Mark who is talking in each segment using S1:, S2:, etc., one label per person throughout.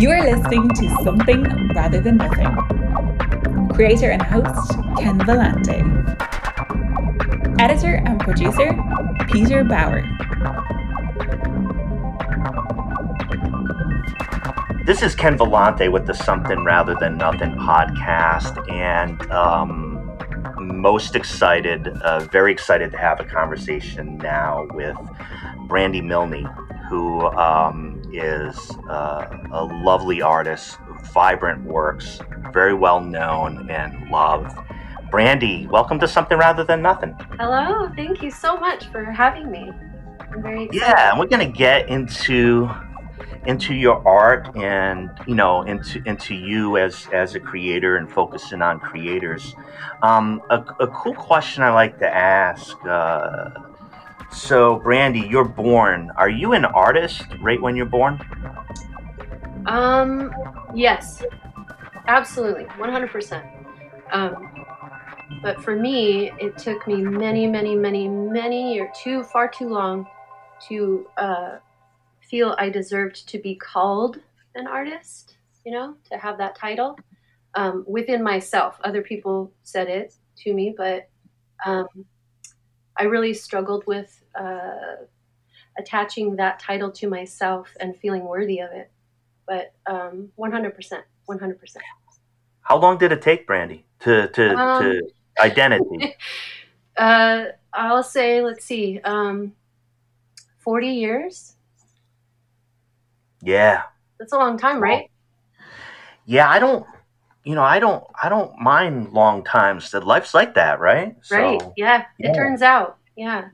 S1: You are listening to Something Rather Than Nothing. Creator and host, Ken Vellante. Editor and producer, Peter Bauer.
S2: This is Ken Vellante with the Something Rather Than Nothing podcast, and um, most excited, uh, very excited to have a conversation now with Brandy Milne, who um, is uh, a lovely artist, vibrant works, very well known and loved. Brandy, welcome to Something Rather Than Nothing.
S3: Hello, thank you so much for having me. I'm very excited.
S2: Yeah, we're gonna get into into your art and you know into into you as as a creator and focusing on creators. Um, a, a cool question I like to ask. Uh, so, Brandy, you're born. Are you an artist right when you're born?
S3: Um, yes, absolutely, 100%. Um, but for me, it took me many, many, many, many or too far too long to uh, feel I deserved to be called an artist. You know, to have that title um, within myself. Other people said it to me, but um, I really struggled with uh, attaching that title to myself and feeling worthy of it. But um, 100%, 100%.
S2: How long did it take, Brandy, to to,
S3: Um,
S2: to identity?
S3: Uh, I'll say, let's see, um, 40 years.
S2: yeah,
S3: That's a long time, right?
S2: yeah. I don't. You know, I don't. I don't mind long times. That life's like that, right?
S3: right.
S2: So,
S3: Yeah,
S2: yeah.
S3: it turns out. Yeah.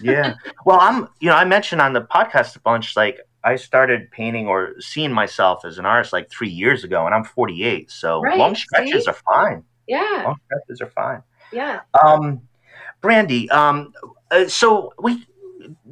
S2: yeah. Well, I'm. You know, I mentioned on the podcast a bunch. Like, I started painting or seeing myself as an artist like three years ago, and I'm 48. So
S3: Right,
S2: long stretches
S3: see?
S2: are fine.
S3: Yeah.
S2: Long stretches are fine.
S3: Yeah.
S2: Um, Brandy. Um, uh, so we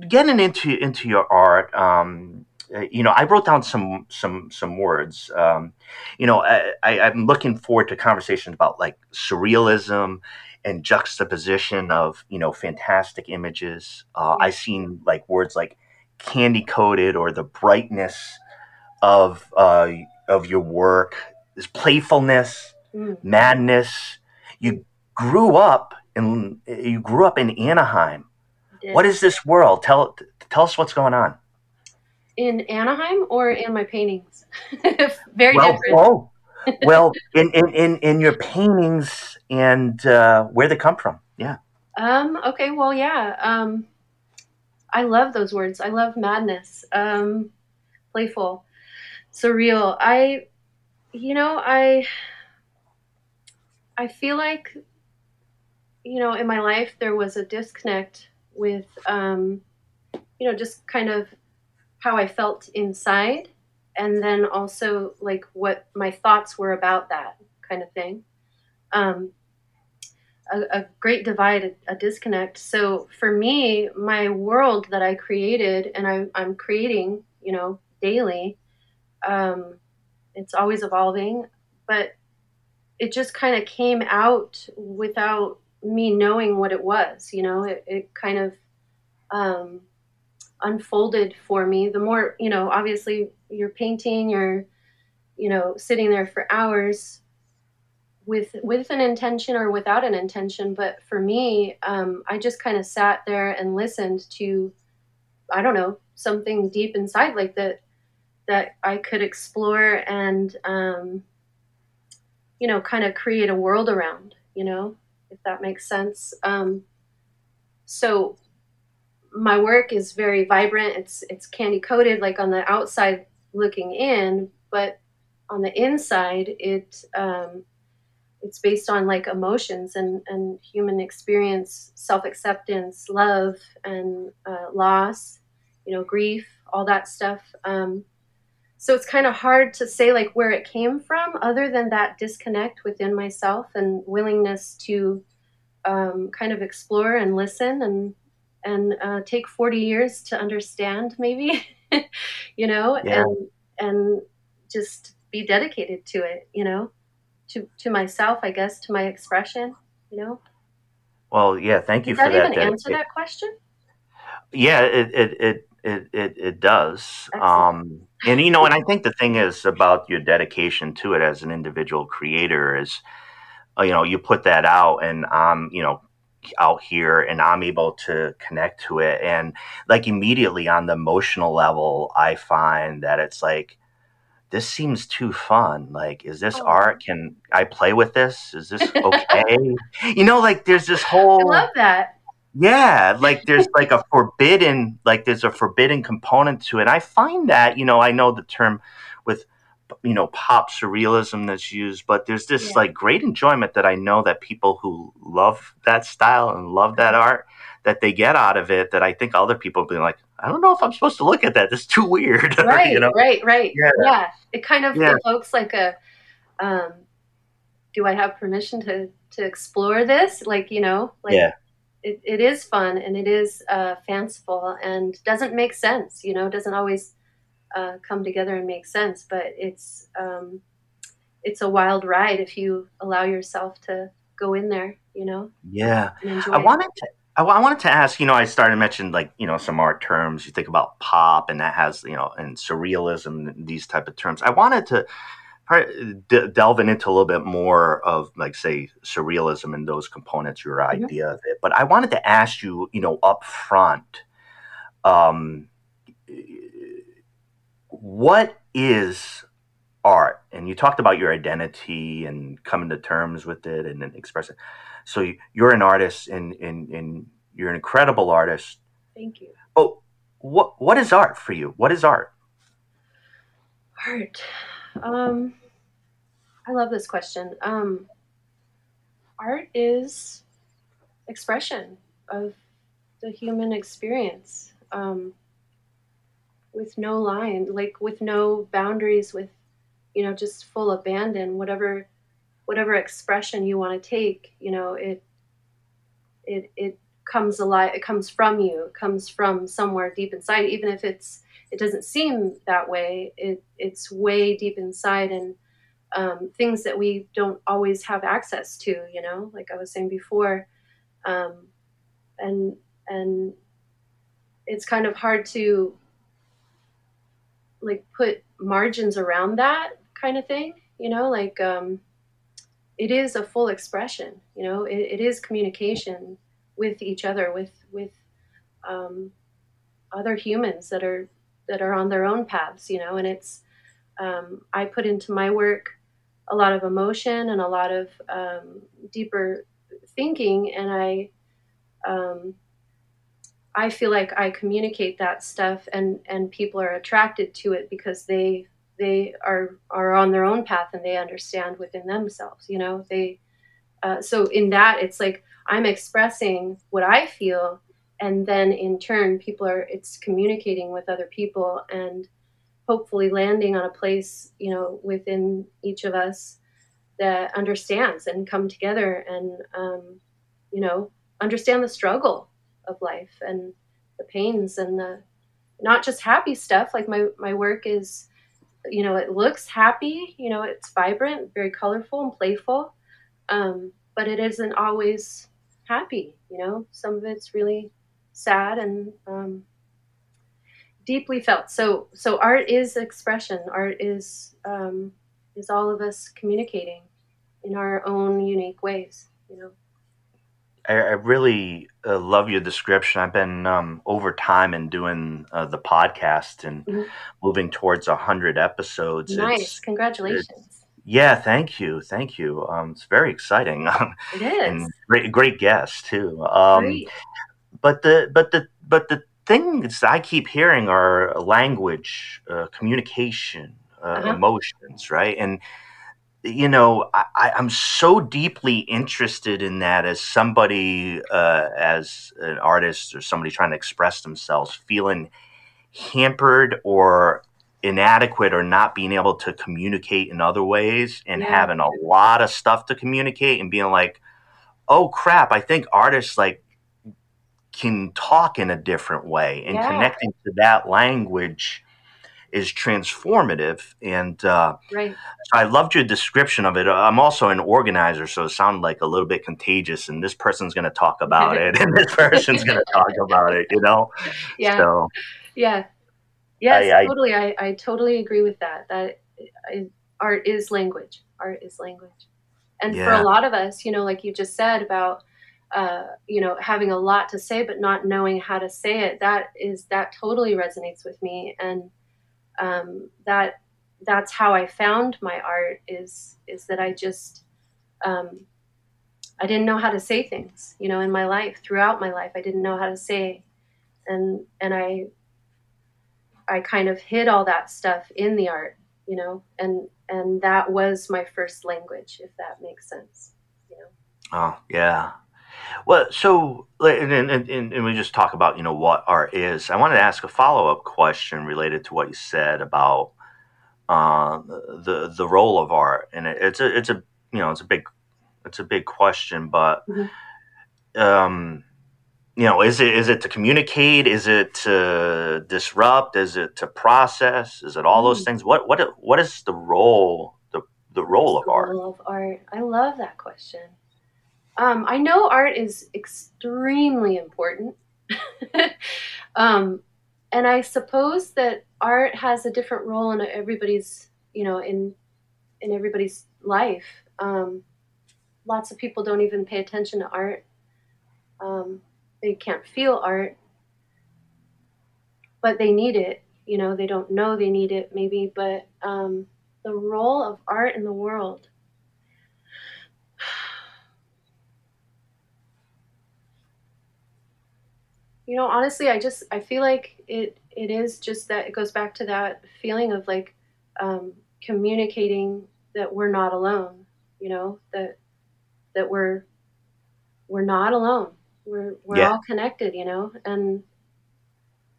S2: getting into into your art. Um, you know, I wrote down some some some words. Um, you know, I, I, I'm looking forward to conversations about like surrealism and juxtaposition of you know fantastic images. Uh, I seen like words like candy coated or the brightness of uh, of your work. There's playfulness,
S3: Mm.
S2: madness. You grew up in you grew up in Anaheim. What is this world? Tell tell us what's going on.
S3: In Anaheim or in my paintings? Very
S2: well,
S3: different.
S2: oh, well, in, in, in, in your paintings and uh, where they come from. Yeah.
S3: Um, okay, well, yeah. Um, I love those words. I love madness, um, playful, surreal. I, you know, I, I feel like, you know, in my life there was a disconnect with, um, you know, just kind of how I felt inside, and then also like what my thoughts were about that kind of thing. Um, a, a great divide, a, a disconnect. So for me, my world that I created and I, I'm creating, you know, daily, um, it's always evolving, but it just kind of came out without me knowing what it was, you know, it, it kind of um, unfolded for me. The more, you know, obviously you're painting, you're, you know, sitting there for hours with with an intention or without an intention but for me um, i just kind of sat there and listened to i don't know something deep inside like that that i could explore and um, you know kind of create a world around you know if that makes sense um, so my work is very vibrant. It's it's candy coated like on the outside looking in but on the inside it um, it's based on like emotions and, and human experience self-acceptance love and uh, loss you know grief all that stuff. Um, so it's kind of hard to say like where it came from other than that disconnect within myself and willingness to um, kind of explore and listen and and uh, take 40 years to understand maybe you know
S2: Yeah.
S3: and and just be dedicated to it you know to to myself i guess to my expression you know
S2: Well, yeah. Thank you
S3: does
S2: for
S3: that
S2: that.
S3: even answer
S2: That-
S3: that question
S2: Yeah, it it it it it, it does.
S3: Excellent.
S2: Um, and you know, and I think the thing is about your dedication to it as an individual creator is, uh, you know, you put that out, and I'm, you know, out here, and I'm able to connect to it, and like immediately on the emotional level, I find that it's like this seems too fun. Like, is this
S3: Oh.
S2: art? Can I play with this? Is this okay? you know, like there's this whole
S3: I love that.
S2: yeah, like there's like a forbidden, like there's a forbidden component to it. I find that, you know, I know the term with, you know, pop surrealism that's used, but there's this
S3: Yeah.
S2: like great enjoyment that I know that people who love that style and love that art, that they get out of it. That I think other people be like, I don't know if I'm supposed to look at that. It's too weird,
S3: Right,
S2: you know?
S3: right, right.
S2: Yeah.
S3: Yeah. It kind of
S2: Yeah.
S3: evokes like a um do I have permission to to explore this? Like, you know, like
S2: Yeah.
S3: it, it is fun and it is uh, fanciful and doesn't make sense, you know, doesn't always uh, come together and make sense, but it's um, it's a wild ride if you allow yourself to go in there, you know,
S2: Yeah. I wanted to. I I wanted to ask. You know, I started mentioning like you know some art terms. You think about pop, and that has you know and surrealism, and these type of terms. I wanted to de- delve into a little bit more of like say surrealism and those components, your
S3: Mhm.
S2: idea of it. But I wanted to ask you, you know, up front, um, what is art? And you talked about your identity and coming to terms with it and then express it. So you- you're an artist and, and, and you're an incredible artist.
S3: Thank you.
S2: Oh, what what is art for you? What is art?
S3: Art. Um, I love this question. Um, art is expression of the human experience um, with no line, like with no boundaries, with you know just full abandon. Whatever, whatever expression you want to take, you know it. It it comes alive. It comes from you. It comes from somewhere deep inside, even if it's it doesn't seem that way. It it's way deep inside and um, things that we don't always have access to. You know, like I was saying before, um, and and it's kind of hard to like put margins around that kind of thing. You know, like um, it is a full expression. You know, it, it is communication with each other, with with um, other humans that are that are on their own paths, you know, and it's um, I put into my work a lot of emotion and a lot of um, deeper thinking, and I um, I feel like I communicate that stuff, and and people are attracted to it because they they are are on their own path and they understand within themselves, you know, they uh, so in that it's like I'm expressing what I feel and then in turn people are it's communicating with other people and hopefully landing on a place you know within each of us that understands and come together and um, you know understand the struggle of life and the pains and the not just happy stuff like my my work is you know it looks happy you know it's vibrant very colorful and playful um, but it isn't always happy you know some of it's really sad and um, deeply felt. So so art is expression. Art is um, is all of us communicating in our own unique ways. You know.
S2: I, I really uh, love your description. I've been um, over time and doing uh, the podcast and
S3: Mhm.
S2: moving towards a hundred episodes.
S3: nice.
S2: It's,
S3: Congratulations.
S2: yeah, thank you, thank you. Um, it's very exciting
S3: It
S2: and great, great guest too. Um,
S3: Great.
S2: but the but the but the things I keep hearing are language, uh, communication, uh,
S3: Uh-huh.
S2: emotions, right? And you know, I, I'm so deeply interested in that as somebody, uh, as an artist or somebody trying to express themselves, feeling hampered or inadequate or not being able to communicate in other ways and
S3: Yeah.
S2: having a lot of stuff to communicate and being like, oh crap, I think artists like can talk in a different way and
S3: Yeah.
S2: connecting to that language is transformative and uh,
S3: Right.
S2: I loved your description of it. I'm also an organizer, so it sounded like a little bit contagious. And this person's going to talk about it, and this person's going to talk about it. You know,
S3: Yeah.
S2: so
S3: Yeah. Yes,
S2: I, I,
S3: totally. I, I totally agree with that. That art is language. Art is language. And for a lot of us, you know, like you just said about, uh, you know, having a lot to say but not knowing how to say it, that is that totally resonates with me. And um, that that's how I found my art is is that I just um, I didn't know how to say things, you know, in my life throughout my life. I didn't know how to say, and and I I kind of hid all that stuff in the art, you know, and and that was my first language, if that makes sense, you know.
S2: Oh, yeah. Well, so and, and, and, and we just talk about you know what art is. I wanted to ask a follow up question related to what you said about uh, the the role of art, and it, it's a it's a you know it's a big it's a big question, but
S3: Mhm.
S2: um, you know, is it is it to communicate? Is it to disrupt? Is it to process? Is it all those
S3: Mm.
S2: things? What what what is the role the the role of
S3: The
S2: art?
S3: role of art. I love that question. Um, I know art is extremely important. um, and I suppose that art has a different role in everybody's, you know, in in everybody's life. Um, lots of people don't even pay attention to art. Um, they can't feel art, but they need it. You know, they don't know they need it, maybe. But um, the role of art in the world. You know, honestly, I just I feel like it it is just that it goes back to that feeling of like um, communicating that we're not alone. You know that that we're we're not alone. We're we're
S2: Yeah.
S3: all connected. You know, and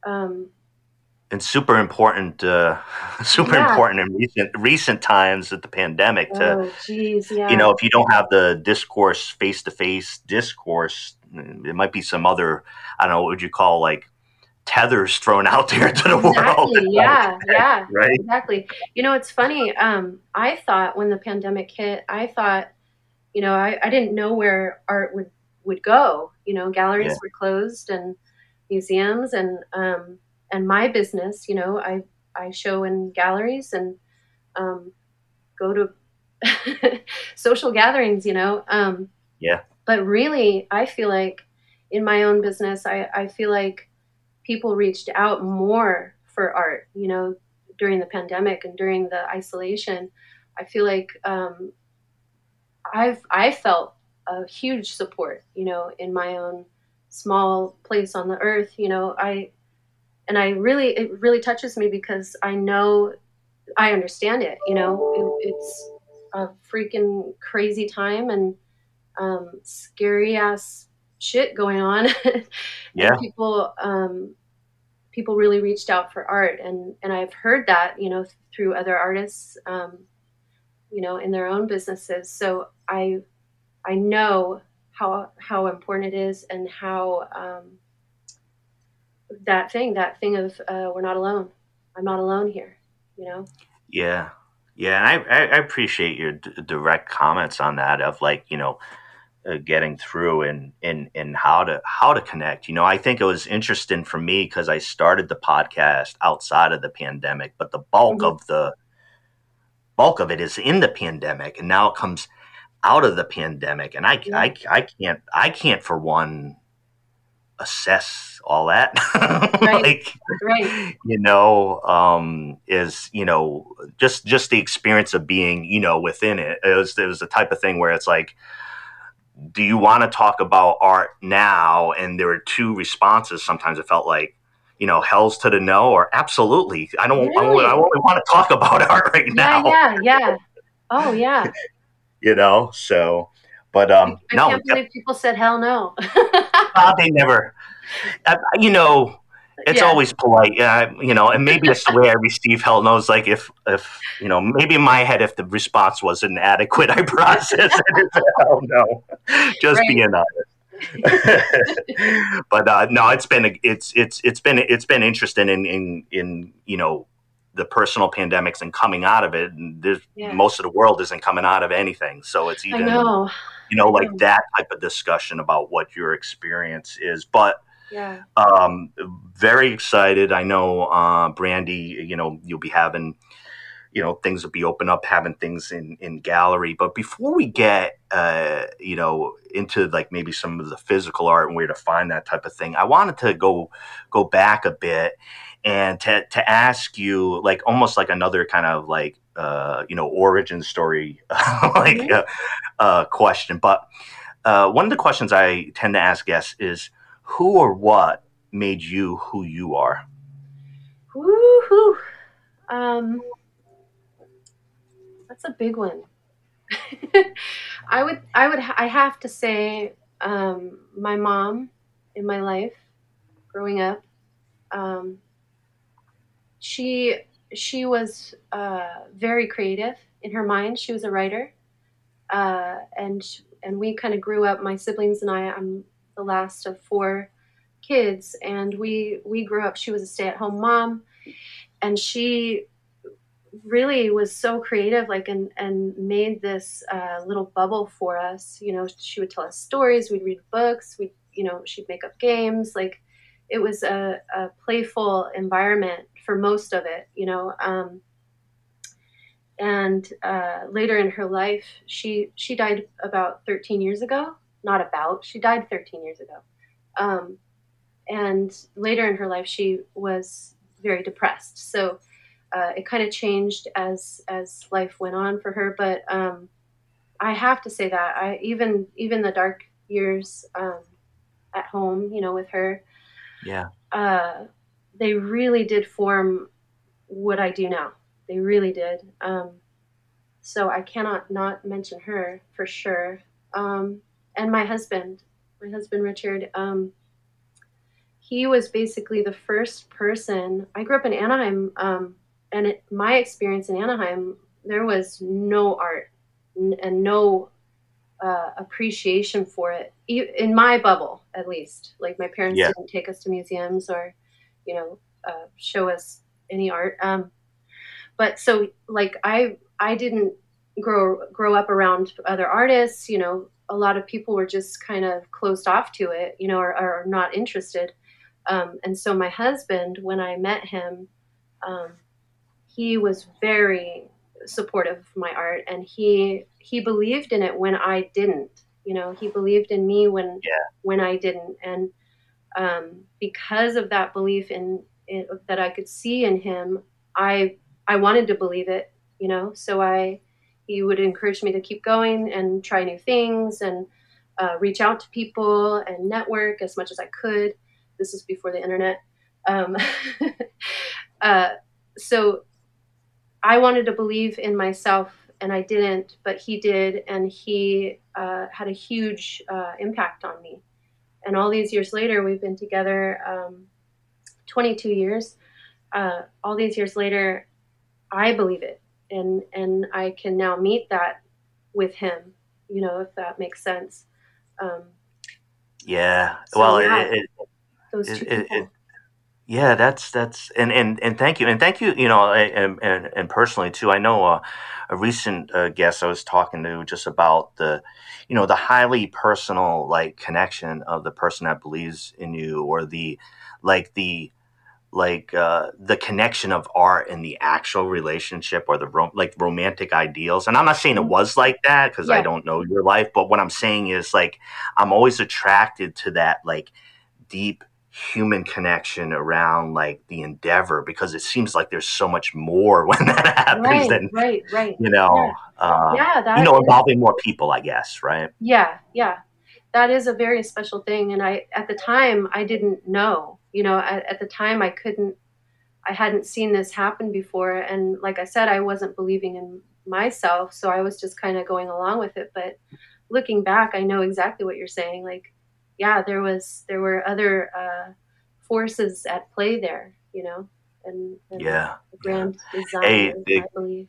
S3: um,
S2: and super important uh super
S3: Yeah.
S2: important in recent recent times with the pandemic to
S3: oh, geez, yeah,
S2: you know if you don't have the discourse face to face discourse it might be some other i don't know what would you call like tethers thrown out there to the world
S3: exactly. Yeah, yeah.
S2: right
S3: exactly you know it's funny um, i thought when the pandemic hit i thought you know i, I didn't know where art would would go you know galleries
S2: Yeah.
S3: were closed and museums and um, and my business you know i i show in galleries and um, go to social gatherings you know um,
S2: Yeah.
S3: but really i feel like in my own business i i feel like people reached out more for art you know during the pandemic and during the isolation i feel like um, i've i felt a huge support you know in my own small place on the earth you know i and i really it really touches me because i know i understand it you know? It, it's a freaking crazy time and um, scary ass shit going on.
S2: Yeah.
S3: people um, people really reached out for art and and I've heard that you know through other artists um, you know in their own businesses. So I I know how how important it is and how um, that thing that thing of uh, we're not alone. I'm not alone here you know?
S2: Yeah. Yeah and i i appreciate your d- direct comments on that of like you know uh, getting through and and and how to how to connect. You know i think it was interesting for me because i started the podcast outside of the pandemic but the bulk
S3: Mhm.
S2: of the bulk of it is in the pandemic and now it comes out of the pandemic and i i, I can't i can't for one assess all that. Like
S3: right.
S2: you know um is you know just just the experience of being you know within it. It was it was the type of thing where it's like do you want to talk about art now? And there were two responses. Sometimes it felt like you know hell's to the no or absolutely i don't I, only,
S3: Really?
S2: I only want to talk about art right
S3: yeah
S2: now.
S3: yeah yeah. Oh yeah.
S2: You know so but um
S3: I
S2: no
S3: can't believe people said hell no
S2: uh, they never uh, you know it's
S3: Yeah.
S2: always polite uh, you know and maybe it's the way i receive hell knows like if if you know maybe in my head if the response was inadequate i process it as hell no just
S3: Right.
S2: being honest but uh, no it's been a- it's it's it's been it's been interesting in in in you know the personal pandemics and coming out of it and there's
S3: Yeah.
S2: most of the world isn't coming out of anything so it's
S3: I
S2: even
S3: know
S2: you know, like that type of discussion about what your experience is. But
S3: Yeah.
S2: Um, very excited. I know, uh, Brandy, you know, you'll be having, you know, things will be open up, having things in, in gallery. But before we get, uh, you know, into like maybe some of the physical art and where to find that type of thing, I wanted to go, go back a bit and to, to ask you like almost like another kind of like, uh, you know, origin story, like,
S3: Mhm.
S2: uh, uh, question. But, uh, one of the questions I tend to ask guests is, who or what made you who you are?
S3: Woohoo! Um, that's a big one. I would, I would, I have to say, um, my mom in my life, growing up, um, she she was uh, very creative in her mind. She was a writer, uh, and and we kind of grew up. My siblings and I. I'm the last of four kids, and we we grew up. She was a stay at home mom, and she really was so creative like and and made this uh, little bubble for us you know she would tell us stories we'd read books we you know she'd make up games like it was a, a playful environment for most of it you know um, and uh, later in her life she she died about 13 years ago not about she died 13 years ago um, and later in her life she was very depressed so uh, it kind of changed as as life went on for her but um, i have to say that i even even the dark years um, at home you know with her
S2: Yeah.
S3: uh, they really did form what i do now they really did um, so i cannot not mention her for sure um, and my husband my husband richard um, he was basically the first person i grew up in anaheim um, and it, my experience in Anaheim, there was no art n- and no uh, appreciation for it e- in my bubble, at least. Like my parents
S2: Yeah.
S3: didn't take us to museums or, you know, uh, show us any art. Um, but so like I I didn't grow grow up around other artists. You know, a lot of people were just kind of closed off to it. You know, or, or not interested. Um, and so my husband, when I met him. Um, he was very supportive of my art and he he believed in it when I didn't you know he believed in me when
S2: Yeah.
S3: when I didn't and um, because of that belief in, in that I could see in him I I wanted to believe it you know? So I he would encourage me to keep going and try new things and uh, reach out to people and network as much as I could. This is before the internet. Um, uh, so I wanted to believe in myself and I didn't, but he did, and he uh, had a huge uh, impact on me. And all these years later, we've been together um, 22 years. Uh, all these years later, I believe it, and and I can now meet that with him. You know, if that makes sense. Um,
S2: Yeah.
S3: So,
S2: well,
S3: yeah.
S2: It, it,
S3: those two
S2: it-
S3: people.
S2: Yeah, that's that's and and and thank you and thank you. You know, and and, and personally too. I know uh, a recent uh, guest I was talking to just about the, you know, the highly personal like connection of the person that believes in you, or the like the like uh, the connection of art and the actual relationship or the rom- like romantic ideals. And I'm not saying it
S3: Mhm.
S2: was like that because I don't know your life, but what I'm saying is like I'm always attracted to that like deep human connection around like the endeavor because it seems like there's so much more when that happens
S3: right,
S2: than
S3: right, right.
S2: you know uh,
S3: yeah, that
S2: you know
S3: is-
S2: involving more people I guess right?
S3: Yeah yeah. That is a very special thing and i at the time i didn't know you know at, at the time i couldn't i hadn't seen this happen before and like i said i wasn't believing in myself so i was just kind of going along with it but looking back i know exactly what you're saying like yeah there was there were other uh, forces at play there you know and, and
S2: yeah
S3: grand design
S2: Hey,
S3: i believe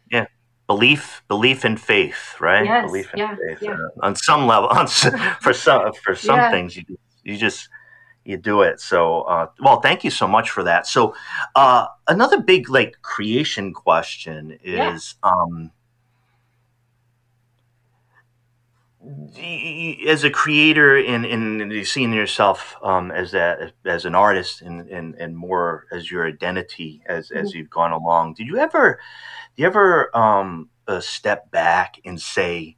S2: belief belief in faith right
S3: Yes,
S2: belief in
S3: yeah,
S2: faith
S3: yeah.
S2: Uh, on some level on, for some for some
S3: Yeah.
S2: things you you just you do it so uh, well thank you so much for that so uh, another big like creation question
S3: Yeah.
S2: is um as a creator and, and seeing yourself um, as a, as an artist and, and, and more as your identity as, mm-hmm. as you've gone along, did you ever, do you ever um, uh, step back and say,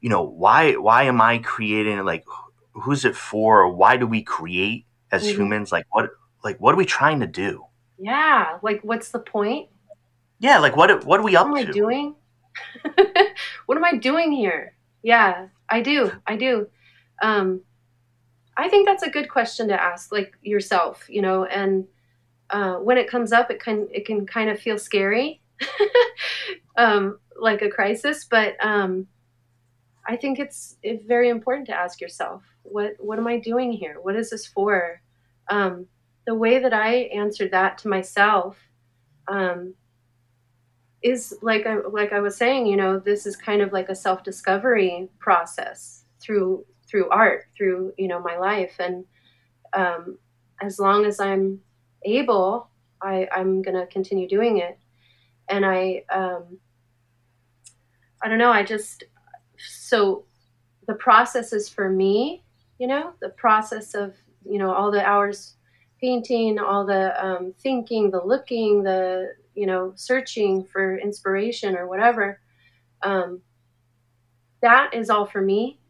S2: you know, why why am I creating? Like, who's it for? Why do we create as mm-hmm. humans? Like, what like what are we trying to do?
S3: Yeah, like what's the point?
S2: Yeah, like what what are we up
S3: what
S2: am
S3: to? I doing? what am I doing here? Yeah, I do. I do. Um, I think that's a good question to ask, like yourself, you know. And uh, when it comes up, it can it can kind of feel scary, um, like a crisis. But um, I think it's it's very important to ask yourself, what what am I doing here? What is this for? Um, the way that I answered that to myself um, is like I like I was saying, you know, this is kind of like a self discovery process through through art, through you know my life, and um, as long as I'm able, I, I'm gonna continue doing it, and I um, I don't know, I just so the process is for me, you know, the process of you know all the hours painting, all the um, thinking, the looking, the you know, searching for inspiration or whatever, um, that is all for me.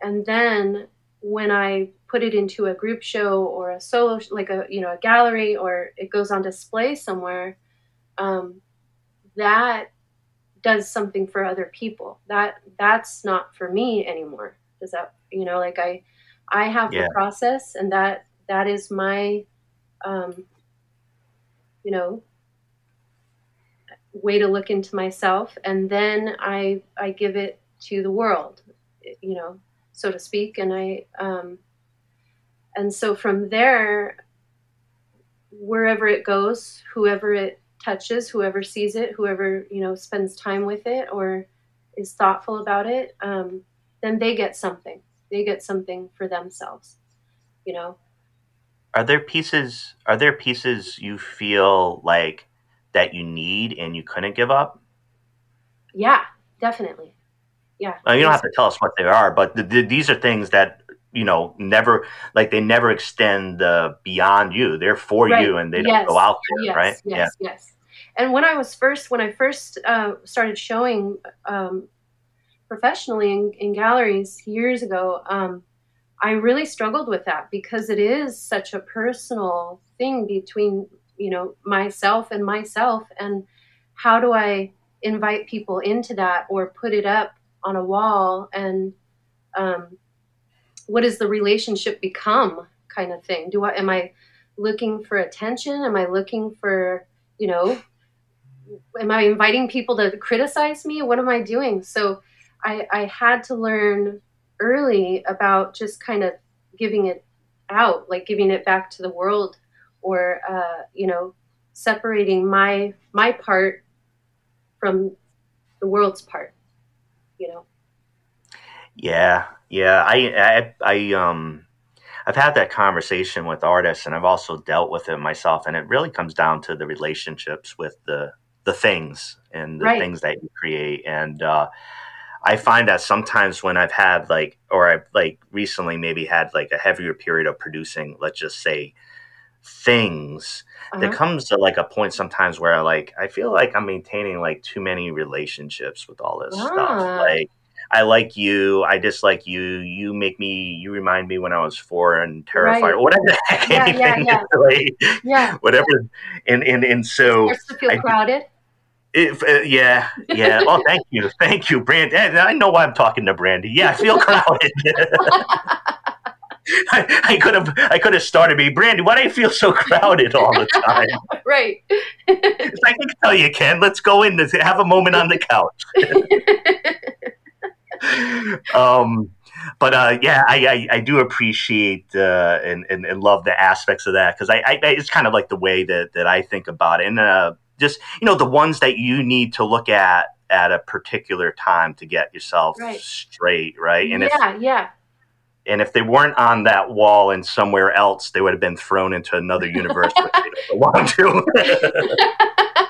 S3: And then when I put it into a group show or a solo, like a you know a gallery, or it goes on display somewhere, um, that does something for other people. That that's not for me anymore. Does that you know like I I have yeah. the process, and that that is my um, you know way to look into myself and then i i give it to the world you know so to speak and i um and so from there wherever it goes whoever it touches whoever sees it whoever you know spends time with it or is thoughtful about it um, then they get something. They get something for themselves you know?
S2: Are there pieces are there pieces you feel like that you need and you couldn't give up?
S3: Yeah, definitely. Yeah.
S2: Well, you don't have to tell us what they are, but the, the, these are things that you know never like they never extend uh, beyond you. They're for right. you, and they don't go out there,
S3: yes,
S2: right?
S3: Yes, yeah. yes. And when I was first, when I first uh, started showing um, professionally in, in, galleries years ago, um, I really struggled with that because it is such a personal thing between you know myself and myself and how do i invite people into that or put it up on a wall and um, what does the relationship become kind of thing? Do i am i looking for attention? Am i looking for you know am i inviting people to criticize me? What am i doing? So i i had to learn early about just kind of giving it out like giving it back to the world or uh, you know separating my my part from the world's part you know
S2: yeah yeah i i, I um I've had that conversation with artists and I've also dealt with it myself and it really comes down to the relationships with the the things and the right. things that you create and uh, I find that sometimes when I've had like or I've like recently maybe had like a heavier period of producing let's just say things uh-huh. there comes to like a point sometimes where I like I feel like I'm maintaining like too many relationships with all this stuff. Ah. Like I like you, I dislike you, you make me you remind me when I was four and terrified right. or whatever the heck yeah, anything yeah, yeah. Like, yeah. whatever and and and so
S3: it to feel I, crowded.
S2: If, uh, yeah, yeah. Oh, thank you, thank you, Brandy. I know why I'm talking to Brandy. Yeah, I feel crowded. I, I could have I could have started me, Brandy. Why do you feel so crowded all the time?
S3: right.
S2: I can tell you, Ken. Let's go in and have a moment on the couch. um, but uh, yeah, I, I, I, do appreciate uh, and, and, and love the aspects of that because I, I, it's kind of like the way that, that I think about it, and uh, just you know the ones that you need to look at at a particular time to get yourself right. straight, right?
S3: And yeah, if, yeah
S2: and if they weren't on that wall and somewhere else, they would have been thrown into another universe which they don't belong to.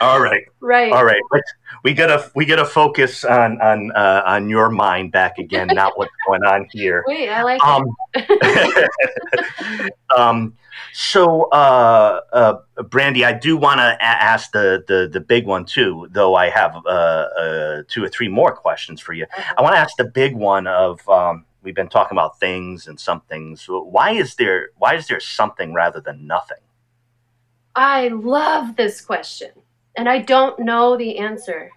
S2: All right. right. All right. Let's, we gotta we gotta focus on on uh, on your mind back again, not what's going on here.
S3: Wait, I like
S2: Um, um, so, uh, uh, Brandy, I do want to a- ask the, the the big one too. Though I have uh, uh, two or three more questions for you.
S3: it.
S2: I want to ask the big one of um, we've been talking about things and some things. Why is there why is there something rather than nothing?
S3: I love this question, and I don't know the answer,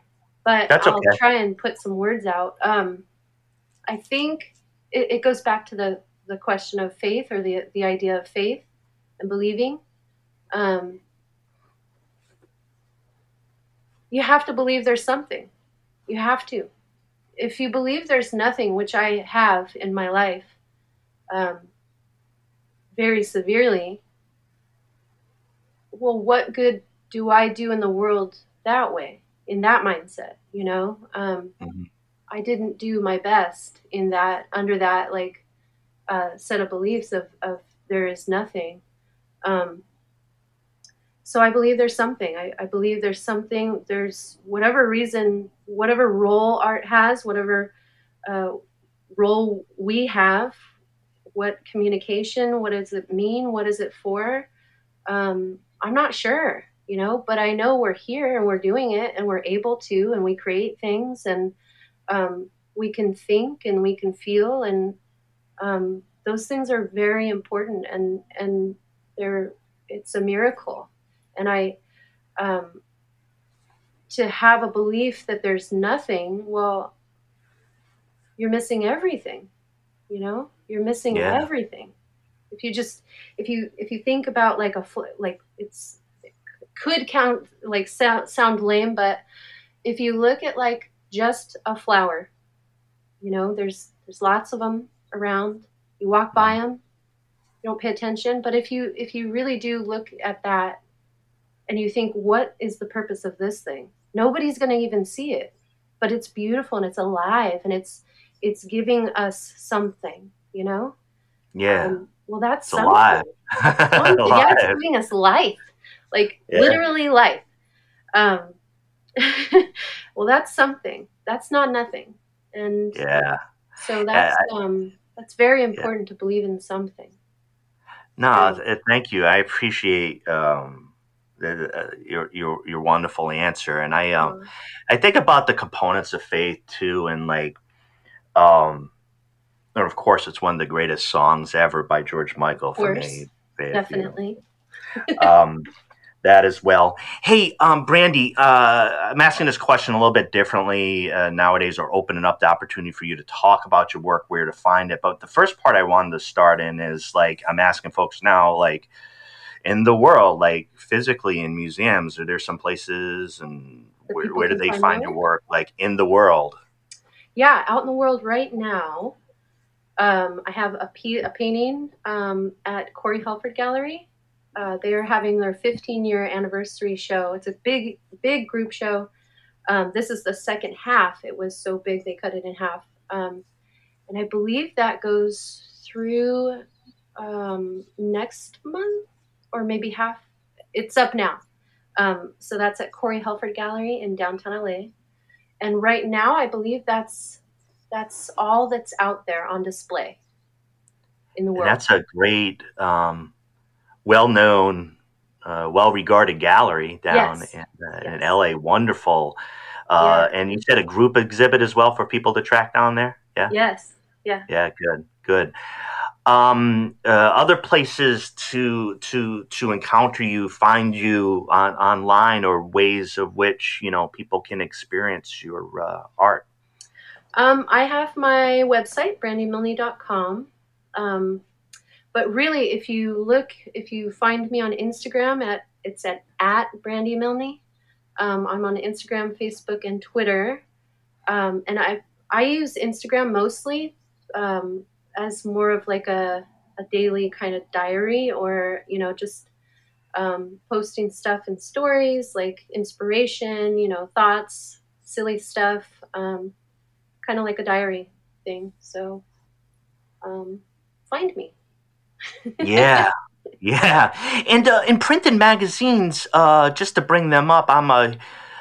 S3: but
S2: That's
S3: I'll
S2: okay.
S3: try and put some words out. Um, I think it, it goes back to the the question of faith or the the idea of faith and believing. Um, you have to believe there's something. You have to. If you believe there's nothing, which I have in my life, um, very severely, well, what good do I do in the world that way, in that mindset? You know, um,
S2: Mhm.
S3: I didn't do my best in that, under that, like, uh, set of beliefs of, of there is nothing. Um, so I believe there's something. I, I believe there's something, there's whatever reason, whatever role art has, whatever uh, role we have, what communication, what does it mean, what is it for? Um, I'm not sure, you know, but I know we're here and we're doing it and we're able to and we create things and um, we can think and we can feel and um, those things are very important and and they're it's a miracle. And I um, to have a belief that there's nothing well you're missing everything you know? You're missing
S2: Yeah.
S3: everything. If you just if you if you think about like a like it's it could count like sound sound lame but if you look at like just a flower you know there's there's lots of them around. You walk by them you don't pay attention but if you if you really do look at that and you think what is the purpose of this thing? Nobody's going to even see it but it's beautiful and it's alive and it's it's giving us something you know?
S2: Yeah,
S3: um, well that's
S2: it's
S3: something.
S2: alive.
S3: Yeah, it's giving us life like
S2: Yeah.
S3: literally life um well that's something that's not nothing and
S2: Yeah.
S3: so that's um that's very important to believe in something
S2: No,
S3: Yeah.
S2: thank you. I appreciate um, the, uh, your your your wonderful answer, and I um I think about the components of faith too, and like um, and of course, it's one of the greatest songs ever by George Michael for me. Faith, you know.
S3: definitely
S2: um, that as well. Hey, um, Brandy, uh, I'm asking this question a little bit differently uh, nowadays, or opening up the opportunity for you to talk about your work, where to find it. But the first part I wanted to start in is like I'm asking folks now, like in the world, like physically in museums, are there some places and where, where do they
S3: find
S2: find
S3: your
S2: work? Like in the world?
S3: yeah out in the world right now um, i have a, p- a painting um, at corey helford gallery uh, they are having their 15 year anniversary show. It's a big big group show. Um, this is the second half. It was so big they cut it in half. Um, and i believe that goes through um, next month or maybe half. It's up now. Um, so that's at corey helford gallery in downtown la and right now i believe that's that's all that's out there on display in the
S2: And
S3: world.
S2: that's a great, um, well-known, uh, well-regarded gallery down
S3: Yes.
S2: in, uh,
S3: Yes.
S2: in LA. Wonderful. Uh, And you said a group exhibit as well for people to track down there. Yeah.
S3: yes
S2: Yeah. Good. Good. Um, uh, other places to to to encounter you, find you on online, or ways of which you know people can experience your uh, art.
S3: um, i have my website brandymilne.com um, but really if you look if you find me on instagram at it's at at brandy Milne. um, i'm on instagram facebook and twitter um, and i i use instagram mostly um, as more of like a, a daily kind of diary or you know just um, posting stuff and stories like inspiration you know thoughts silly stuff um, kind of like a diary thing so um, find me
S2: Yeah. Yeah, and uh, in print and magazines, uh, just to bring them up, I'm a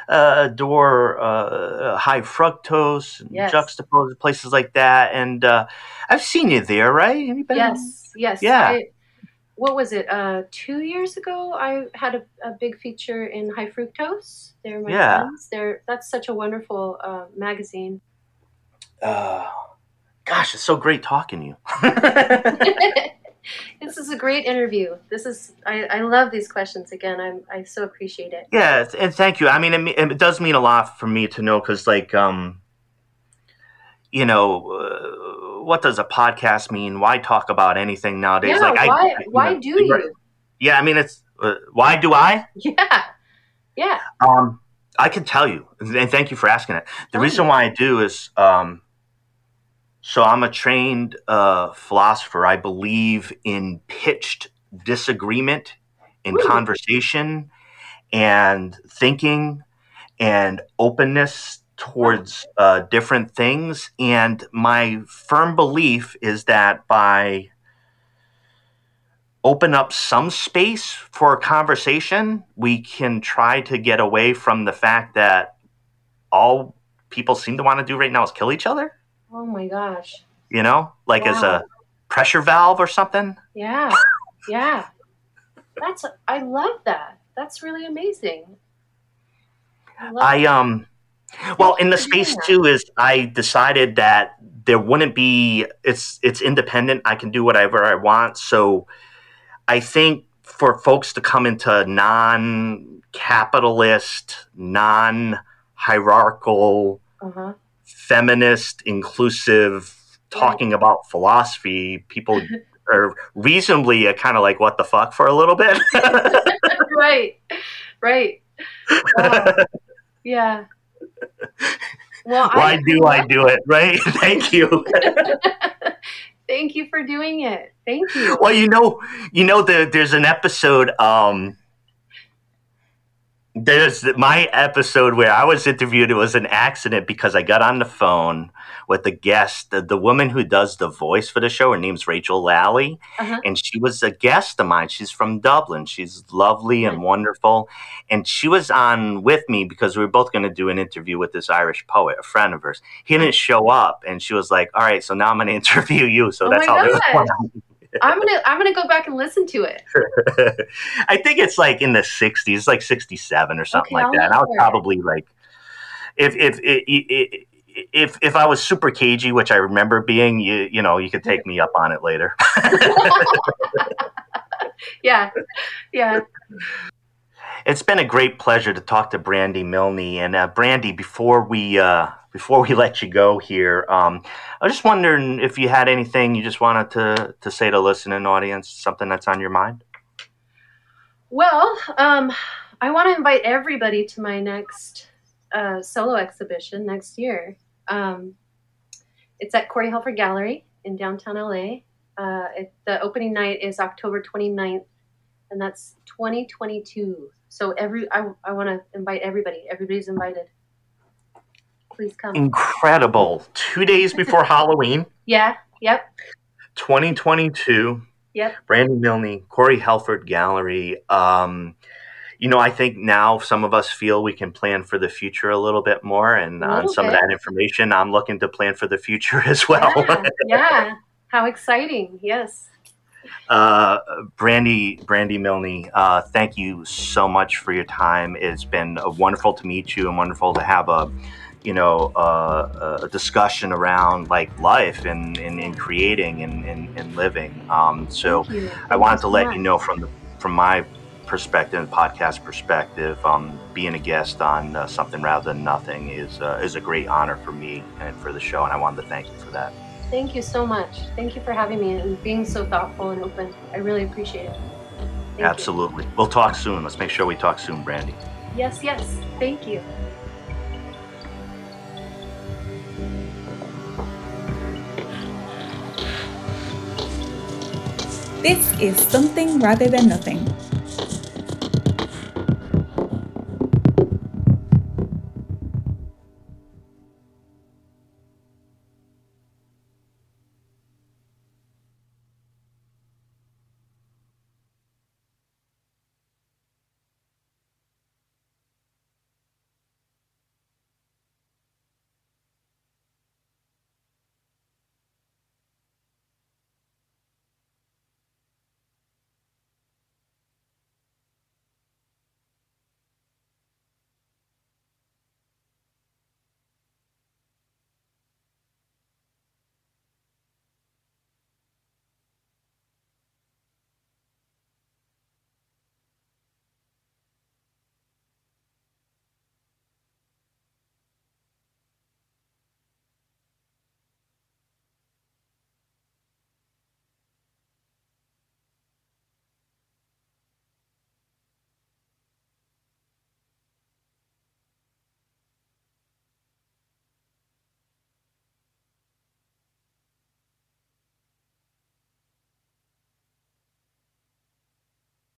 S2: uh, adore uh, high fructose and
S3: Yes.
S2: Juxtapoz places like that, and uh, I've seen you there, right? Have you been-
S3: Yes, yes.
S2: Yeah.
S3: I, what was it? Uh, two years ago, I had a, a big feature in High Fructose. They're my
S2: Yeah.
S3: friends. They're that's such a wonderful uh, magazine.
S2: Uh, gosh, it's so great talking to you.
S3: this is a great interview. This is I, I love these questions. Again, I'm I so appreciate it.
S2: Yeah, and thank you. I mean, it, it does mean a lot for me to know because, like, um, you know, uh, what does a podcast mean? Why talk about anything nowadays?
S3: yeah,
S2: like, I,
S3: why
S2: you
S3: why
S2: know,
S3: do you?
S2: Yeah, I mean, it's uh, why do I?
S3: Yeah, yeah.
S2: Um, I can tell you, and thank you for asking it. The reason why I do is, um, so I'm a trained uh, philosopher. I believe in pitched disagreement, in conversation, and thinking, and openness towards uh, different things. And my firm belief is that by open up some space for a conversation, we can try to get away from the fact that all people seem to want to do right now is kill each other.
S3: Oh my gosh.
S2: You know, like as a pressure valve or something.
S3: Yeah, yeah. That's I love that. That's really amazing. I
S2: I um, well, in the space too is I decided that there wouldn't be. It's it's independent. I can do whatever I want. So, I think for folks to come into non-capitalist, non-hierarchical
S3: uh-huh.
S2: Feminist, inclusive, talking about philosophy, people are reasonably kind of like, what the fuck for a little bit.
S3: right, right. Wow. Yeah. Well,
S2: Why do I do it? Right? Thank you.
S3: Thank you for doing it. Thank you.
S2: well, you know, you know, the, there's an episode. Um, there's my episode where I was interviewed. It was an accident because I got on the phone with the guest, the, the woman who does the voice for the show. Her name's Rachel Lally,
S3: Uh-huh.
S2: and she was a guest of mine. She's from Dublin. She's lovely and wonderful, and she was on with me because we were both going to do an interview with this Irish poet, a friend of hers. He didn't show up, and she was like, "All right, so now I'm going to interview you." So
S3: Oh
S2: that's how this
S3: gosh. I'm gonna I'm gonna go back and listen to it.
S2: I think it's like in the 60s, like 67 or something
S3: Okay,
S2: like
S3: I'll
S2: that. And I was
S3: look for it.
S2: probably like, if if if if if I was super cagey, which I remember being, you you know, you could take me up on it later.
S3: Yeah, yeah.
S2: it's been a great pleasure to talk to Brandy Milne. And uh, Brandy, before we uh, before we let you go here, um, I was just wondering if you had anything you just wanted to to say to listening audience, something that's on your mind.
S3: Well, um, I want to invite everybody to my next uh, solo exhibition next year. Um, it's at Corey Helford Gallery in downtown LA. Uh, it, the opening night is October 29th, and that's 2022. So every I, I want to invite everybody. Everybody's invited. Please come.
S2: Incredible! Two days before Halloween.
S3: Yeah. Yep.
S2: 2022.
S3: Yep.
S2: Brandy Milne, Corey Helford Gallery. Um, you know, I think now some of us feel we can plan for the future a little bit more, and on
S3: little
S2: some of that information, I'm looking to plan for the future as well.
S3: Yeah. yeah. How exciting! Yes.
S2: uh, Brandy, Brandy Milne, uh, thank you so much for your time. It's been uh, wonderful to meet you and wonderful to have a, you know, uh, a discussion around like life and, and, and creating and, and, and living. Um, so. I wanted to let you know from the from my perspective, podcast perspective, um, being a guest on uh, something rather than nothing is uh, is a great honor for me and for the show, and I wanted to thank you for that.
S3: Thank you so much. Thank you for having me and being so thoughtful and open. I really appreciate it. Thank you.
S2: Absolutely, we'll talk soon. Let's make sure we talk soon, Brandy.
S3: Yes, yes. Thank you.
S1: This is Something Rather Than Nothing,